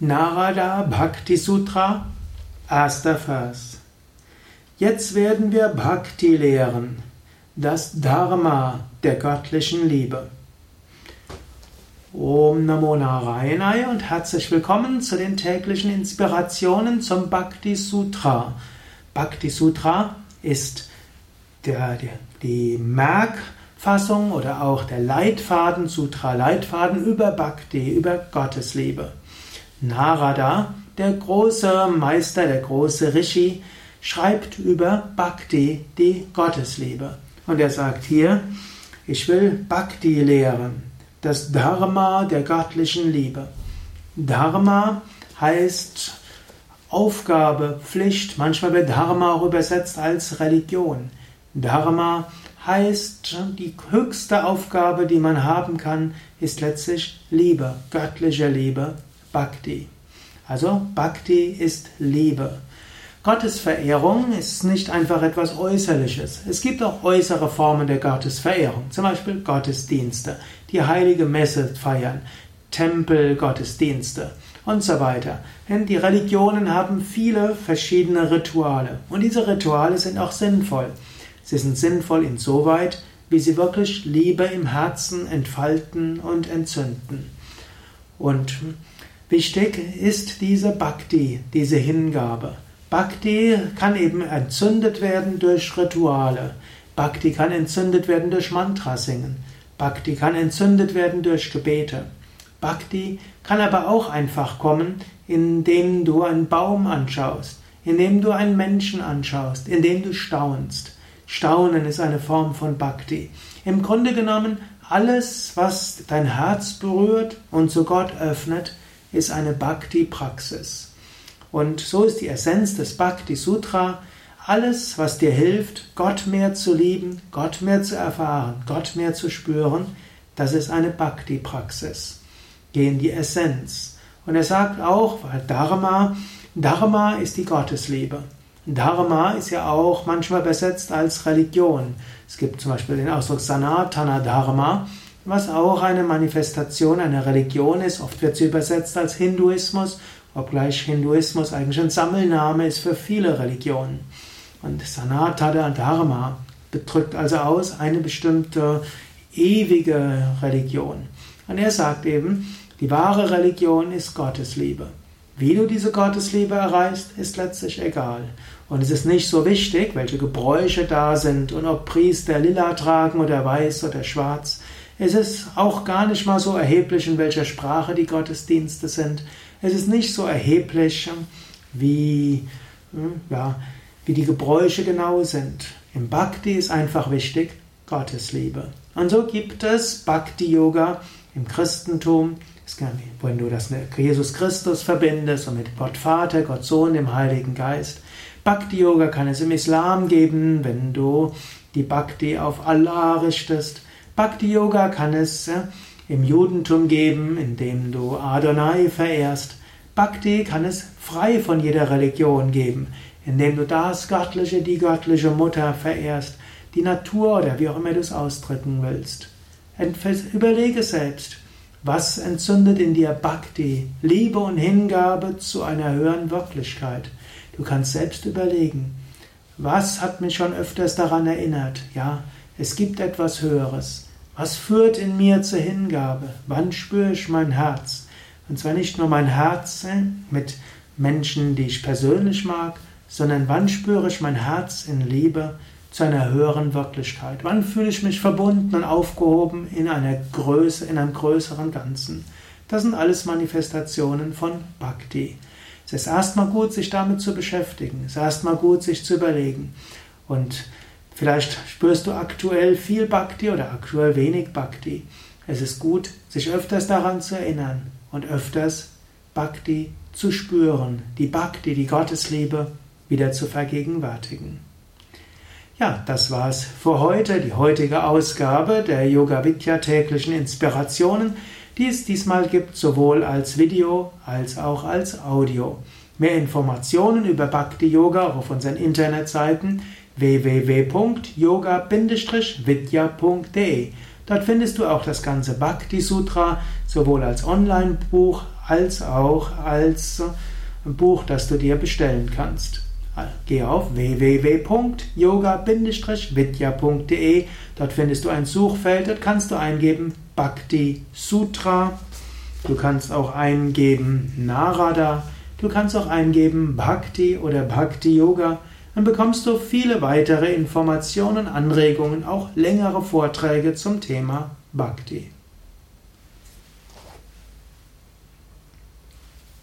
Narada Bhakti Sutra, erster Vers. Jetzt werden wir Bhakti lehren, das Dharma der göttlichen Liebe. Om Namo Narayanaya und herzlich willkommen zu den täglichen Inspirationen zum Bhakti Sutra. Bhakti Sutra ist der, der, die Merkfassung oder auch der Leitfaden, Sutra Leitfaden über Bhakti, über Gottesliebe. Narada, der große Meister, der große Rishi, schreibt über Bhakti, die Gottesliebe. Und er sagt hier, ich will Bhakti lehren, das Dharma der göttlichen Liebe. Dharma heißt Aufgabe, Pflicht, manchmal wird Dharma auch übersetzt als Religion. Dharma heißt, die höchste Aufgabe, die man haben kann, ist letztlich Liebe, göttliche Liebe, Bhakti. Also Bhakti ist Liebe. Gottesverehrung ist nicht einfach etwas Äußerliches. Es gibt auch äußere Formen der Gottesverehrung, zum Beispiel Gottesdienste, die heilige Messe feiern, Tempelgottesdienste und so weiter. Denn die Religionen haben viele verschiedene Rituale und diese Rituale sind auch sinnvoll. Sie sind sinnvoll insoweit, wie sie wirklich Liebe im Herzen entfalten und entzünden. Und Wichtig ist diese Bhakti, diese Hingabe. Bhakti kann eben entzündet werden durch Rituale. Bhakti kann entzündet werden durch Mantra singen. Bhakti kann entzündet werden durch Gebete. Bhakti kann aber auch einfach kommen, indem du einen Baum anschaust, indem du einen Menschen anschaust, indem du staunst. Staunen ist eine Form von Bhakti. Im Grunde genommen, alles, was dein Herz berührt und zu Gott öffnet, ist eine Bhakti-Praxis. Und so ist die Essenz des Bhakti-Sutra, alles, was dir hilft, Gott mehr zu lieben, Gott mehr zu erfahren, Gott mehr zu spüren, das ist eine Bhakti-Praxis. Geh in die Essenz. Und er sagt auch, weil Dharma, Dharma ist die Gottesliebe. Dharma ist ja auch manchmal besetzt als Religion. Es gibt zum Beispiel den Ausdruck Sanatana Dharma, was auch eine Manifestation einer Religion ist. Oft wird sie übersetzt als Hinduismus, obgleich Hinduismus eigentlich ein Sammelname ist für viele Religionen. Und Sanatana Dharma drückt also aus eine bestimmte ewige Religion. Und er sagt eben, die wahre Religion ist Gottesliebe. Wie du diese Gottesliebe erreichst, ist letztlich egal. Und es ist nicht so wichtig, welche Gebräuche da sind und ob Priester lila tragen oder weiß oder schwarz. Es ist auch gar nicht mal so erheblich, in welcher Sprache die Gottesdienste sind. Es ist nicht so erheblich, wie, hm, ja, wie die Gebräuche genau sind. Im Bhakti ist einfach wichtig Gottesliebe. Und so gibt es Bhakti-Yoga im Christentum. Wenn du das mit Jesus Christus verbindest und mit Gott Vater, Gott Sohn, dem Heiligen Geist. Bhakti-Yoga kann es im Islam geben, wenn du die Bhakti auf Allah richtest. Bhakti Yoga kann es ja, im Judentum geben, indem du Adonai verehrst. Bhakti kann es frei von jeder Religion geben, indem du das Göttliche, die göttliche Mutter verehrst, die Natur oder wie auch immer du es ausdrücken willst. Überlege selbst, was entzündet in dir Bhakti, Liebe und Hingabe zu einer höheren Wirklichkeit. Du kannst selbst überlegen, was hat mich schon öfters daran erinnert? Ja, es gibt etwas Höheres. Was führt in mir zur Hingabe? Wann spüre ich mein Herz? Und zwar nicht nur mein Herz mit Menschen, die ich persönlich mag, sondern wann spüre ich mein Herz in Liebe zu einer höheren Wirklichkeit? Wann fühle ich mich verbunden und aufgehoben in einer Größe, in einem größeren Ganzen? Das sind alles Manifestationen von Bhakti. Es ist erstmal gut, sich damit zu beschäftigen. Es ist erstmal gut, sich zu überlegen. Und Vielleicht spürst du aktuell viel Bhakti oder aktuell wenig Bhakti. Es ist gut, sich öfters daran zu erinnern und öfters Bhakti zu spüren, die Bhakti, die Gottesliebe, wieder zu vergegenwärtigen. Ja, das war's für heute, die heutige Ausgabe der Yoga Vidya täglichen Inspirationen, die es diesmal gibt, sowohl als Video als auch als Audio. Mehr Informationen über Bhakti Yoga auf unseren Internetseiten www.yoga-vidya.de. Dort findest du auch das ganze Bhakti Sutra, sowohl als Online-Buch als auch als Buch, das du dir bestellen kannst. Geh auf www.yoga-vidya.de. Dort findest du ein Suchfeld. Dort kannst du eingeben Bhakti Sutra. Du kannst auch eingeben Narada. Du kannst auch eingeben Bhakti oder Bhakti Yoga. Dann bekommst du viele weitere Informationen, Anregungen, auch längere Vorträge zum Thema Bhakti.